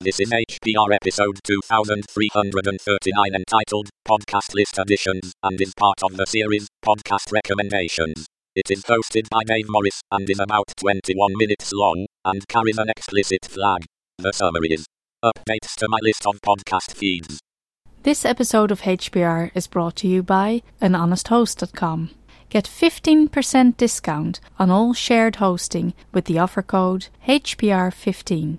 This is HPR episode 2339 entitled Podcast List Additions and is part of the series Podcast Recommendations. It is hosted by Dave Morris and is about 21 minutes long and carries an explicit flag. The summary is updates to my list of podcast feeds. This episode of HPR is brought to you by anhonesthost.com. Get 15% discount on all shared hosting with the offer code HPR15.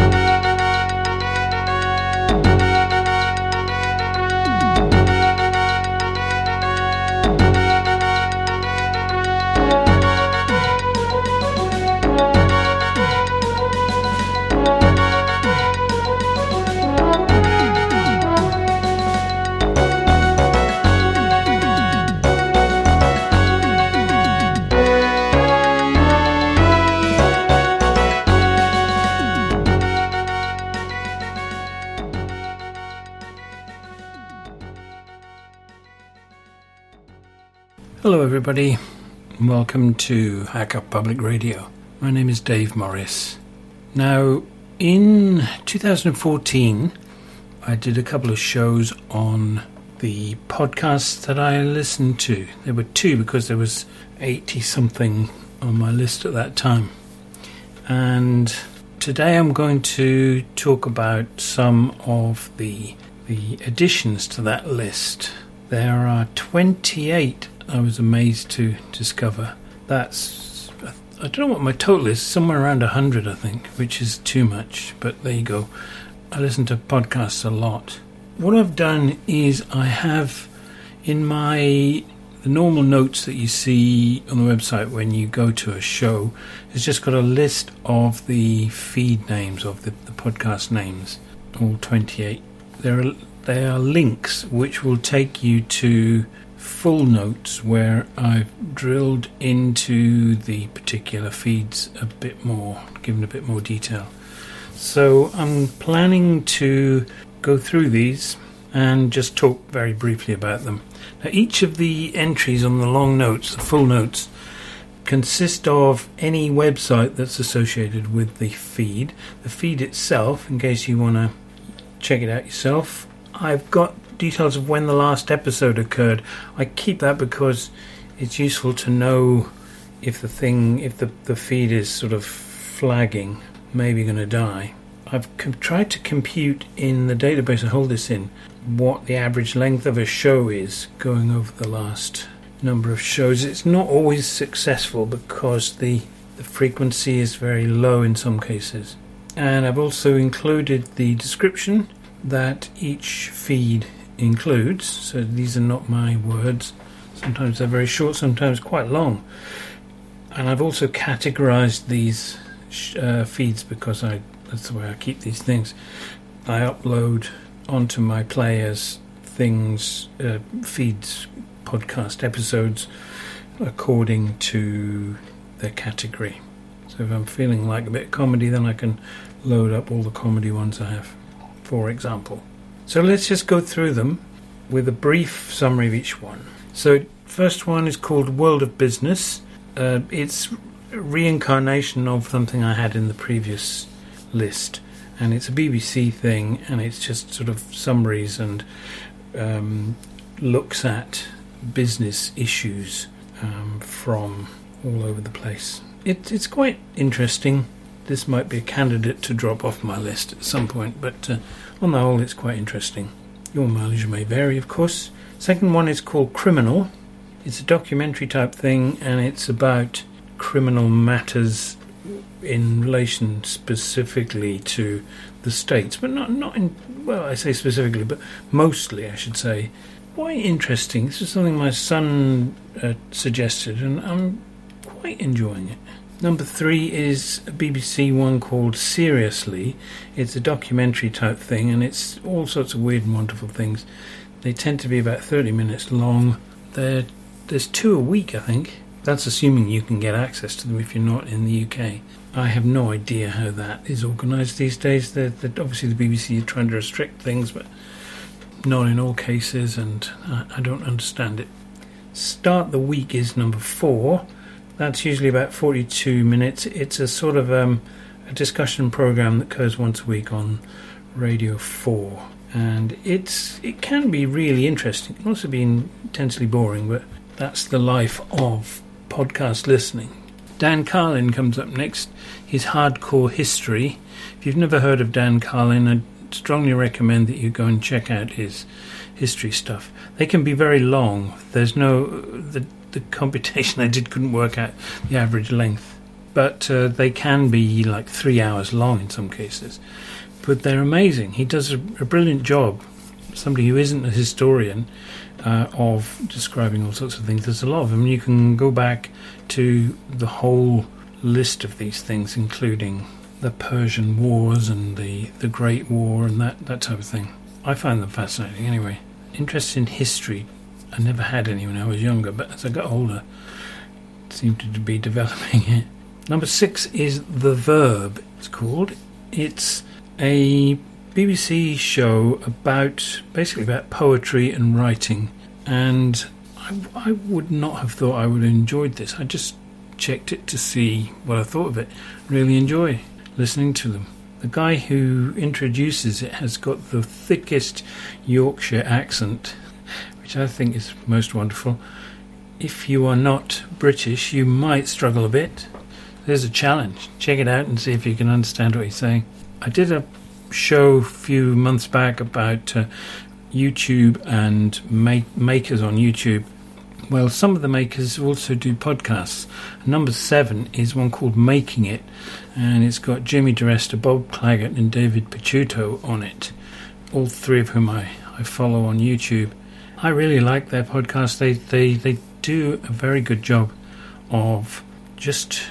everybody. Welcome to Hacker Public Radio. My name is Dave Morris. Now, in 2014, I did a couple of shows on the podcasts that I listened to. There were two because there was 80 something on my list at that time. And today I'm going to talk about some of the the additions to that list. There are 28 I was amazed to discover. That's, I don't know what my total is, somewhere around 100, I think, which is too much, but there you go. I listen to podcasts a lot. What I've done is I have in my the normal notes that you see on the website when you go to a show it's just got a list of the feed names of the, the podcast names all 28 there are there are links which will take you to full notes where I've drilled into the particular feeds a bit more, given a bit more detail. So I'm planning to go through these and just talk very briefly about them. Now, each of the entries on the long notes, the full notes, consist of any website that's associated with the feed. The feed itself, in case you want to check it out yourself, I've got details of when the last episode occurred. I keep that because it's useful to know if the thing, if the, the feed is sort of flagging, maybe going to die. I've com- tried to compute in the database I hold this in what the average length of a show is going over the last number of shows. It's not always successful because the, the frequency is very low in some cases. And I've also included the description that each feed includes. So these are not my words. Sometimes they're very short, sometimes quite long. And I've also categorized these uh, feeds because I that's the way I keep these things. I upload onto my players things, uh, feeds, podcast episodes according to their category. So if I'm feeling like a bit of comedy, then I can load up all the comedy ones I have, for example. So let's just go through them with a brief summary of each one. So, first one is called World of Business. Uh, it's reincarnation of something I had in the previous list, and it's a BBC thing, and it's just sort of summaries and um, looks at business issues um, from all over the place. It, it's quite interesting. This might be a candidate to drop off my list at some point, but uh, on the whole, it's quite interesting. Your mileage may vary, of course. Second one is called Criminal. It's a documentary type thing, and it's about criminal matters in relation specifically to the states, but not not in well, I say specifically, but mostly, I should say. Quite interesting. This is something my son uh, suggested, and I'm quite enjoying it. Number three is a BBC one called Seriously. It's a documentary type thing, and it's all sorts of weird and wonderful things. They tend to be about 30 minutes long. They're, there's two a week, I think. That's assuming you can get access to them if you're not in the UK. I have no idea how that is organised these days. They're, they're, obviously, the BBC are trying to restrict things, but not in all cases, and I, I don't understand it. Start the Week is number four. That's usually about 42 minutes. It's a sort of um, a discussion program that goes once a week on Radio 4. And it's it can be really interesting. It can also be intensely boring, but that's the life of podcast listening. Dan Carlin comes up next. His hardcore history. If you've never heard of Dan Carlin, I strongly recommend that you go and check out his history stuff. They can be very long. There's no the the computation I did couldn't work out the average length, but uh, they can be like three hours long in some cases. But they're amazing. He does a, a brilliant job. Somebody who isn't a historian uh, of describing all sorts of things. There's a lot of them. You can go back to the whole list of these things, including the Persian Wars and the, the Great War and that, that type of thing. I find them fascinating anyway. Interest in history, I never had any when I was younger, but as I got older, it seemed to be developing it. Number six is The Verb, it's called. It's a BBC show about basically about poetry and writing, and I, I would not have thought I would have enjoyed this. I just checked it to see what I thought of it. Really enjoy listening to them. The guy who introduces it has got the thickest Yorkshire accent, which I think is most wonderful. If you are not British, you might struggle a bit. There's a challenge. Check it out and see if you can understand what he's saying. I did a show a few months back about uh, YouTube and make- makers on YouTube well, some of the makers also do podcasts. Number seven is one called Making It, and it's got Jimmy DiResta, Bob Clagett, and David Picciuto on it. All three of whom I, I follow on YouTube. I really like their podcast. They, they, they do a very good job of just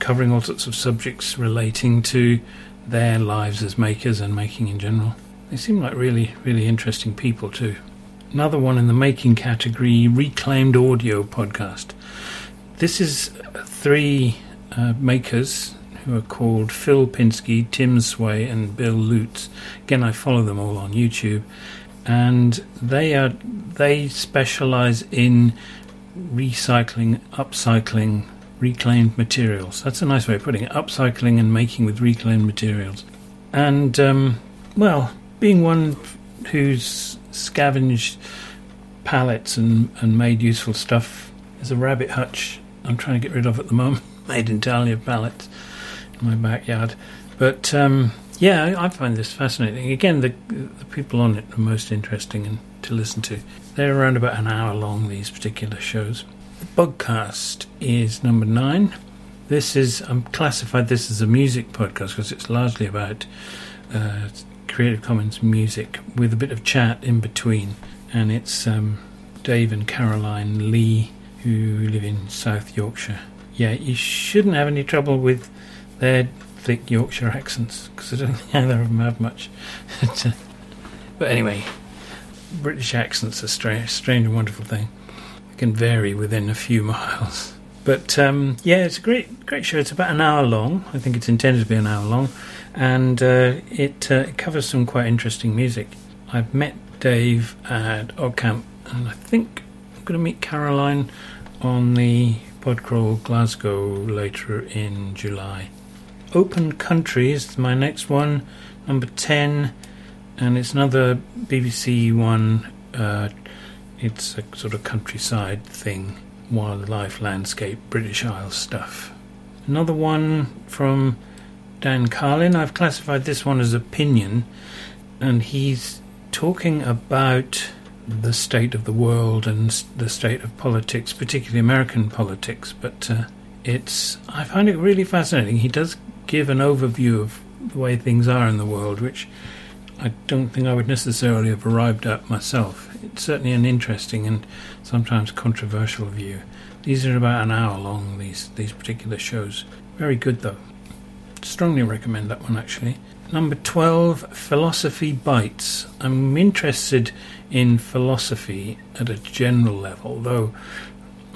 covering all sorts of subjects relating to their lives as makers and making in general. They seem like really, really interesting people too. Another one in the making category, Reclaimed Audio Podcast. This is three uh, makers who are called Phil Pinsky, Tim Sway, and Bill Lutz. Again, I follow them all on YouTube, and they are they specialize in recycling, upcycling reclaimed materials. That's a nice way of putting it. Upcycling and making with reclaimed materials. And um, well, being one who's scavenged pallets and, and made useful stuff. There's a rabbit hutch I'm trying to get rid of at the moment, made entirely of pallets in my backyard. But um, yeah, I find this fascinating. Again, the, the people on it are most interesting and to listen to. They're around about an hour long, these particular shows. The Bugcast is number nine. This is, I'm classified this as a music podcast because it's largely about uh, Creative Commons music with a bit of chat in between. And it's um, Dave and Caroline Lee who live in South Yorkshire. Yeah, you shouldn't have any trouble with their thick Yorkshire accents because I don't think either of them have much. but anyway, British accents are strange, strange and wonderful thing. They can vary within a few miles. But um, yeah, it's a great, great show. It's about an hour long. I think it's intended to be an hour long and uh, it, uh, it, covers some quite interesting music. I've met Dave at OggCamp, and I think I'm going to meet Caroline on the Podcrawl Glasgow later in July. Open Country is my next one, number 10, and it's another BBC one. Uh, it's a sort of countryside thing, wildlife, landscape, British Isles stuff. Another one from Dan Carlin. I've classified this one as opinion, and he's talking about the state of the world and the state of politics, particularly American politics. But uh, it's I find it really fascinating. He does give an overview of the way things are in the world, which I don't think I would necessarily have arrived at myself. It's certainly an interesting and sometimes controversial view. These are about an hour long. These these particular shows. Very good though. Strongly recommend that one actually. Number 12, Philosophy Bites. I'm interested in philosophy at a general level, though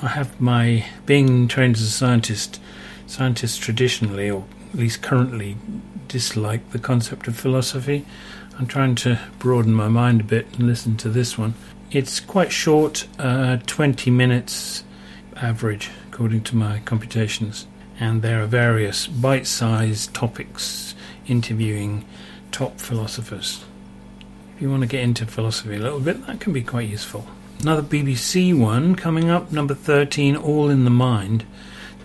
I have my being trained as a scientist. Scientists traditionally, or at least currently, dislike the concept of philosophy. I'm trying to broaden my mind a bit and listen to this one. It's quite short, uh, 20 minutes average, according to my computations. And there are various bite sized topics interviewing top philosophers. If you want to get into philosophy a little bit, that can be quite useful. Another BBC one coming up, number 13, All in the Mind.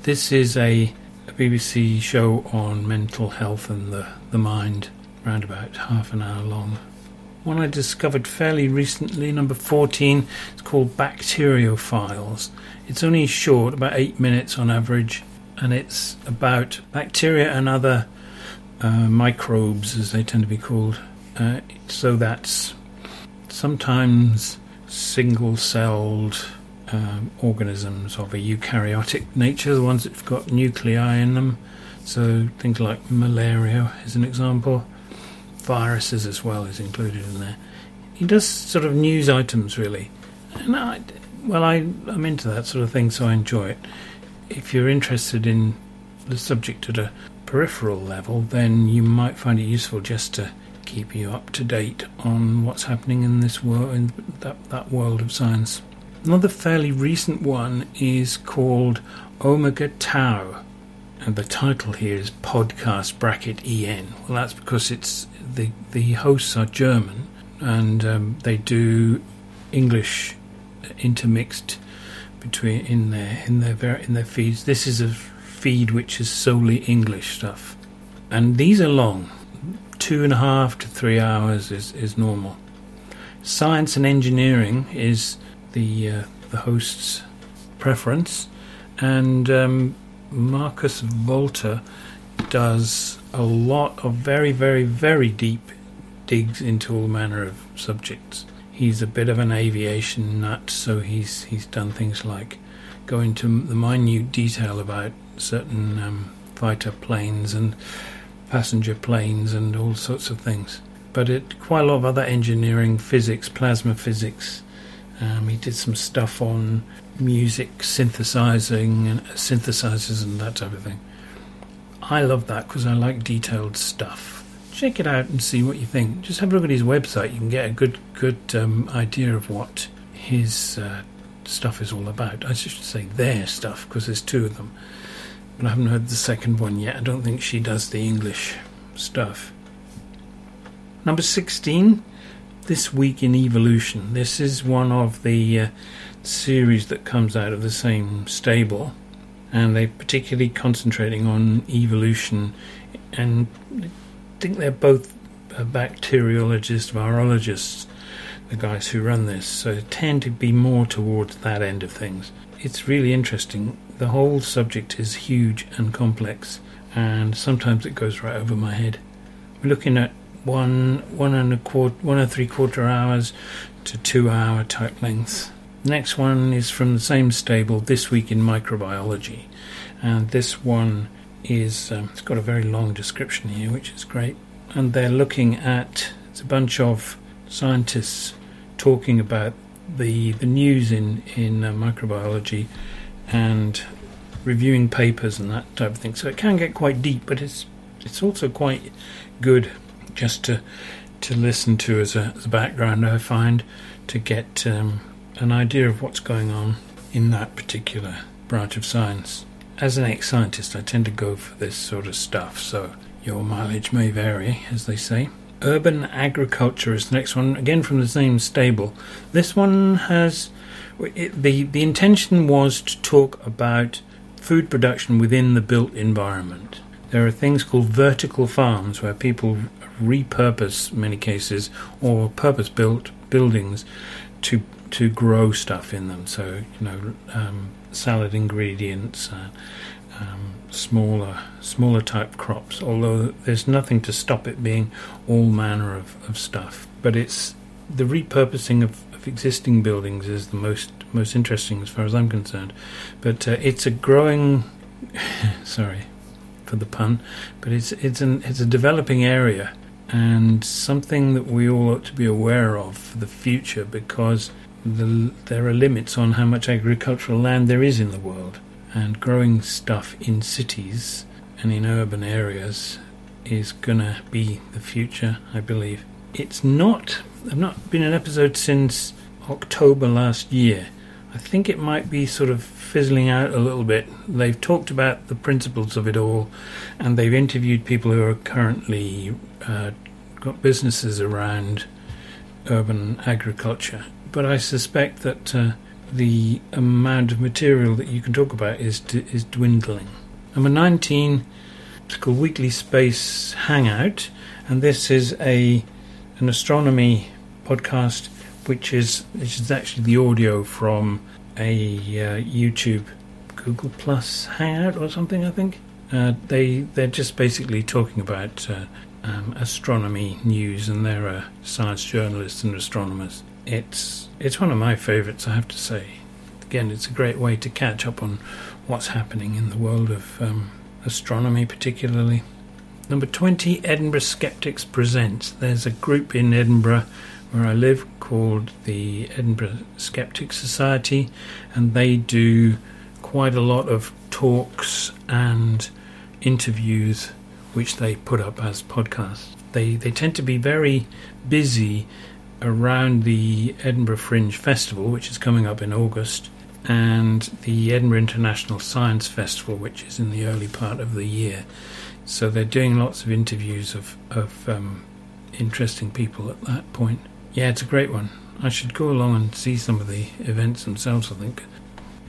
This is a, a BBC show on mental health and the, the mind, around about half an hour long one I discovered fairly recently, number 14. It's called BacterioFiles. It's only short, about eight minutes on average, and it's about bacteria and other uh, microbes, as they tend to be called. Uh, so that's sometimes single celled um, organisms of a eukaryotic nature, the ones that've got nuclei in them. So things like malaria is an example viruses as well is included in there. He does sort of news items really, and I, well, I I'm into that sort of thing, so I enjoy it. If you're interested in the subject at a peripheral level, then you might find it useful just to keep you up to date on what's happening in this world, in that that world of science. Another fairly recent one is called Omega Tau, and the title here is Podcast Bracket EN. Well, that's because it's the the hosts are German and um, they do English intermixed between in their in their in their feeds. This is a feed which is solely English stuff, and these are long. Two and a half to three hours is, is normal. Science and engineering is the uh, the host's preference, and um, Markus Völter does a lot of very, very, very deep digs into all manner of subjects. He's a bit of an aviation nut, so he's he's done things like go into the minute detail about certain um, fighter planes and passenger planes and all sorts of things. But it quite a lot of other engineering, physics, plasma physics. Um, he did some stuff on music synthesizing and synthesizers and that type of thing. I love that because I like detailed stuff. Check it out and see what you think. Just have a look at his website. You can get a good good um, idea of what his uh, stuff is all about. I should say their stuff because there's two of them. But I haven't heard the second one yet. I don't think she does the English stuff. Number 16, This Week in Evolution. This is one of the uh, series that comes out of the same stable and they're particularly concentrating on evolution. And I think they're both bacteriologists, virologists, the guys who run this, so tend to be more towards that end of things. It's really interesting. The whole subject is huge and complex, and sometimes it goes right over my head. We're looking at one, one and a quarter, one and three quarter hours to two hour type lengths Next one is from the same stable, This Week in Microbiology. And this one is, um, it's got a very long description here, which is great. And they're looking at, it's a bunch of scientists talking about the, the news in, in uh, microbiology and reviewing papers and that type of thing. So it can get quite deep, but it's it's also quite good just to to listen to as a, as a background. I find to get um, an idea of what's going on in that particular branch of science. As an ex scientist, I tend to go for this sort of stuff, so your mileage may vary, as they say. Urban agriculture is the next one, again from the same stable. This one has. It, the, the intention was to talk about food production within the built environment. There are things called vertical farms where people repurpose, many cases, or purpose built buildings to to grow stuff in them. So you know, um, salad ingredients, uh, um, smaller smaller type crops. Although there's nothing to stop it being all manner of, of stuff, but it's the repurposing of, of existing buildings is the most most interesting as far as I'm concerned. But uh, it's a growing. sorry for the pun, but it's it's an it's a developing area and something that we all ought to be aware of for the future because the, there are limits on how much agricultural land there is in the world, and growing stuff in cities and in urban areas is gonna be the future, I believe. It's not. I've not been an episode since October last year. I think it might be sort of fizzling out a little bit. They've talked about the principles of it all, and they've interviewed people who are currently uh, got businesses around urban agriculture. But I suspect that uh, the amount of material that you can talk about is d- is dwindling. Number 19, it's called Weekly Space Hangout, and this is a an astronomy podcast, which is which is actually the audio from a uh, YouTube Google Plus Hangout or something. I think uh, they they're just basically talking about uh, um, astronomy news, and they're uh, science journalists and astronomers. It's it's one of my favourites, I have to say. Again, it's a great way to catch up on what's happening in the world of um, astronomy, particularly. Number 20, Edinburgh Skeptics Presents. There's a group in Edinburgh where I live called the Edinburgh Skeptics Society, and they do quite a lot of talks and interviews which they put up as podcasts. They, they tend to be very busy around the Edinburgh Fringe Festival, which is coming up in August, and the Edinburgh International Science Festival, which is in the early part of the year. So they're doing lots of interviews of, of um, interesting people at that point. Yeah, it's a great one. I should go along and see some of the events themselves, I think.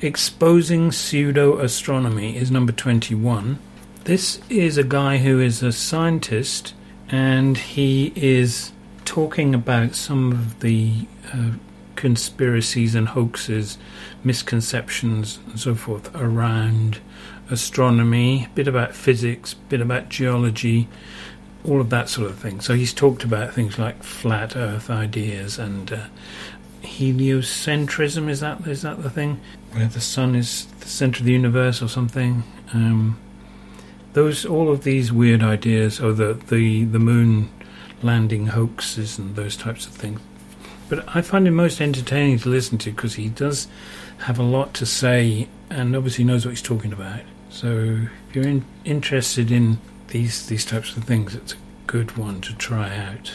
Exposing Pseudo Astronomy is number 21. This is a guy who is a scientist and he is talking about some of the uh, conspiracies and hoaxes, misconceptions, and so forth around astronomy, a bit about physics, a bit about geology, all of that sort of thing. So he's talked about things like flat Earth ideas and uh, heliocentrism. Is that is that the thing where the sun is the center of the universe or something? Um, those all of these weird ideas, or the the the moon landing hoaxes and those types of things. But I find him most entertaining to listen to because he does have a lot to say and obviously knows what he's talking about. So if you're in, interested in these these types of things, it's a good one to try out.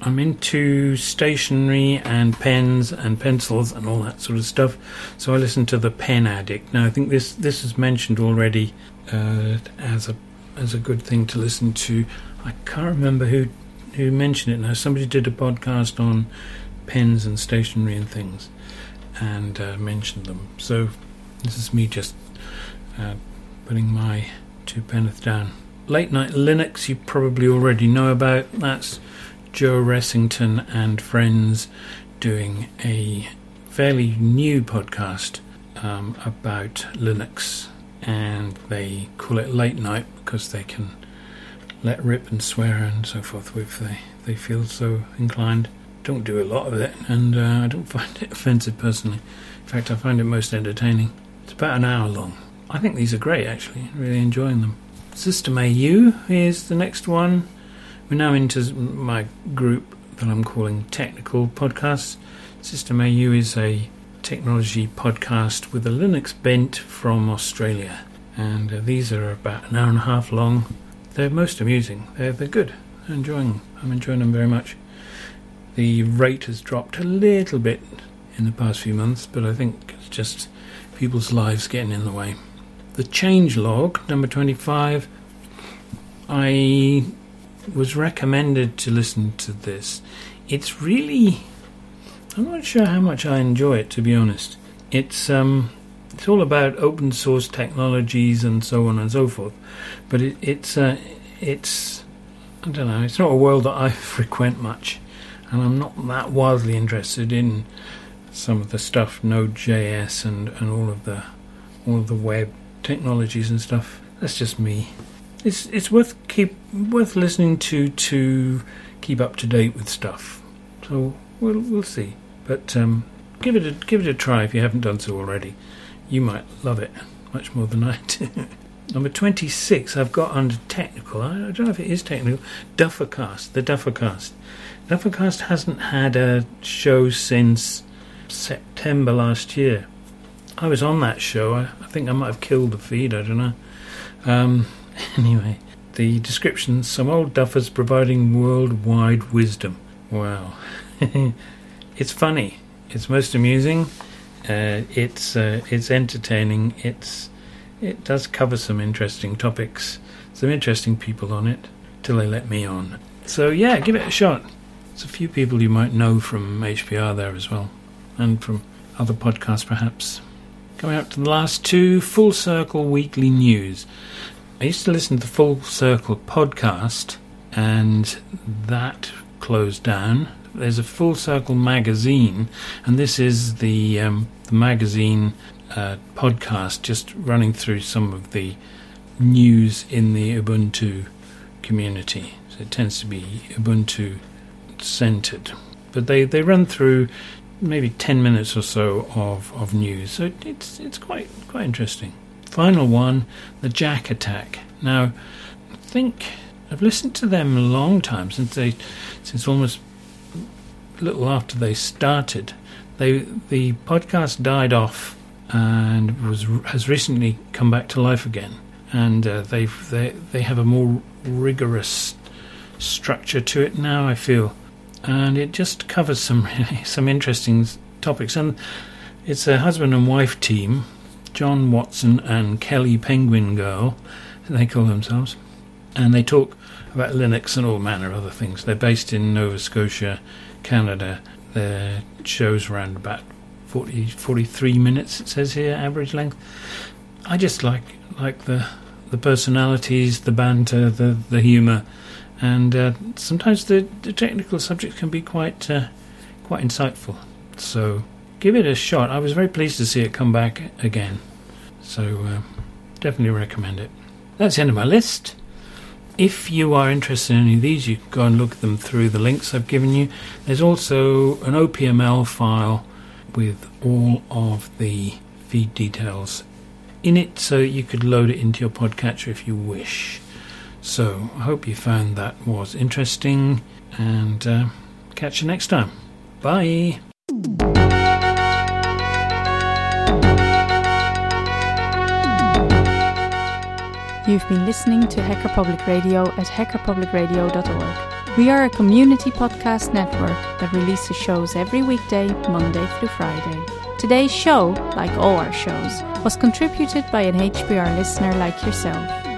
I'm into stationery and pens and pencils and all that sort of stuff, so I listen to the Pen Addict. Now I think this this is mentioned already uh, as a as a good thing to listen to. I can't remember who who mentioned it now. Somebody did a podcast on pens and stationery and things, and uh, mentioned them. So this is me just uh, putting my two penneth down. Late Night Linux, you probably already know about. That's Joe Ressington and friends doing a fairly new podcast um, about Linux, and they call it Late Night because they can let rip and swear and so forth if they, they feel so inclined. Don't do a lot of it, and uh, I don't find it offensive personally. In fact, I find it most entertaining. It's about an hour long. I think these are great, actually. Really enjoying them. System AU is the next one. We're now into my group that I'm calling Technical Podcasts. System AU is a technology podcast with a Linux bent from Australia. And uh, these are about an hour and a half long. They're most amusing. They're, they're good. I'm enjoying them. I'm enjoying them very much. The rate has dropped a little bit in the past few months, but I think it's just people's lives getting in the way. The change log, number 25, I was recommended to listen to this. It's really. I'm not sure how much I enjoy it, to be honest. It's um, it's all about open source technologies and so on and so forth. But it, it's uh, it's I don't know. It's not a world that I frequent much, and I'm not that wildly interested in some of the stuff Node.js and, and all of the all of the web technologies and stuff. That's just me. It's it's worth keep worth listening to to keep up to date with stuff. So we'll we'll see. But um, give it a give it a try if you haven't done so already. You might love it much more than I do. Number 26, I've got under technical. I don't know if it is technical. Duffercast, the Duffercast. Duffercast hasn't had a show since September last year. I was on that show. I, I think I might have killed the feed. I don't know. Um, anyway, the description: some old duffers providing worldwide wisdom. Wow, it's funny. it's most amusing. Uh, it's uh, it's entertaining. It's it does cover some interesting topics, some interesting people on it. Till they let me on. So yeah, give it a shot. There's a few people you might know from HPR there as well, and from other podcasts perhaps. Coming up to the last two Full Circle Weekly News. I used to listen to the Full Circle podcast, and that closed down. There's a Full Circle magazine, and this is the um, the magazine uh, podcast, just running through some of the news in the Ubuntu community. So it tends to be Ubuntu centered, but they they run through maybe 10 minutes or so of, of news. So it's it's quite quite interesting. Final one, the JaK Attack. Now, I think I've listened to them a long time since they since almost a little after they started. They the podcast died off and was has recently come back to life again. And uh, they they they have a more rigorous structure to it now. I feel and it just covers some some interesting topics. And it's a husband and wife team, John Watson and Kelly Penguin Girl, they call themselves, and they talk about Linux and all manner of other things. They're based in Nova Scotia, Canada. Their show's around about 40, 43 minutes. It says here average length. I just like like the the personalities, the banter, the the humour and uh, sometimes the, the, technical subjects can be quite uh, quite insightful. So give it a shot. I was very pleased to see it come back again. So uh, definitely recommend it. That's the end of my list. If you are interested in any of these, you can go and look at them through the links I've given you. There's also an OPML file with all of the feed details in it, so you could load it into your podcatcher if you wish. So I hope you found that was interesting and uh, catch you next time. Bye. You've been listening to Hacker Public Radio at hackerpublicradio.org. We are a community podcast network that releases shows every weekday, Monday through Friday. Today's show, like all our shows, was contributed by an HPR listener like yourself.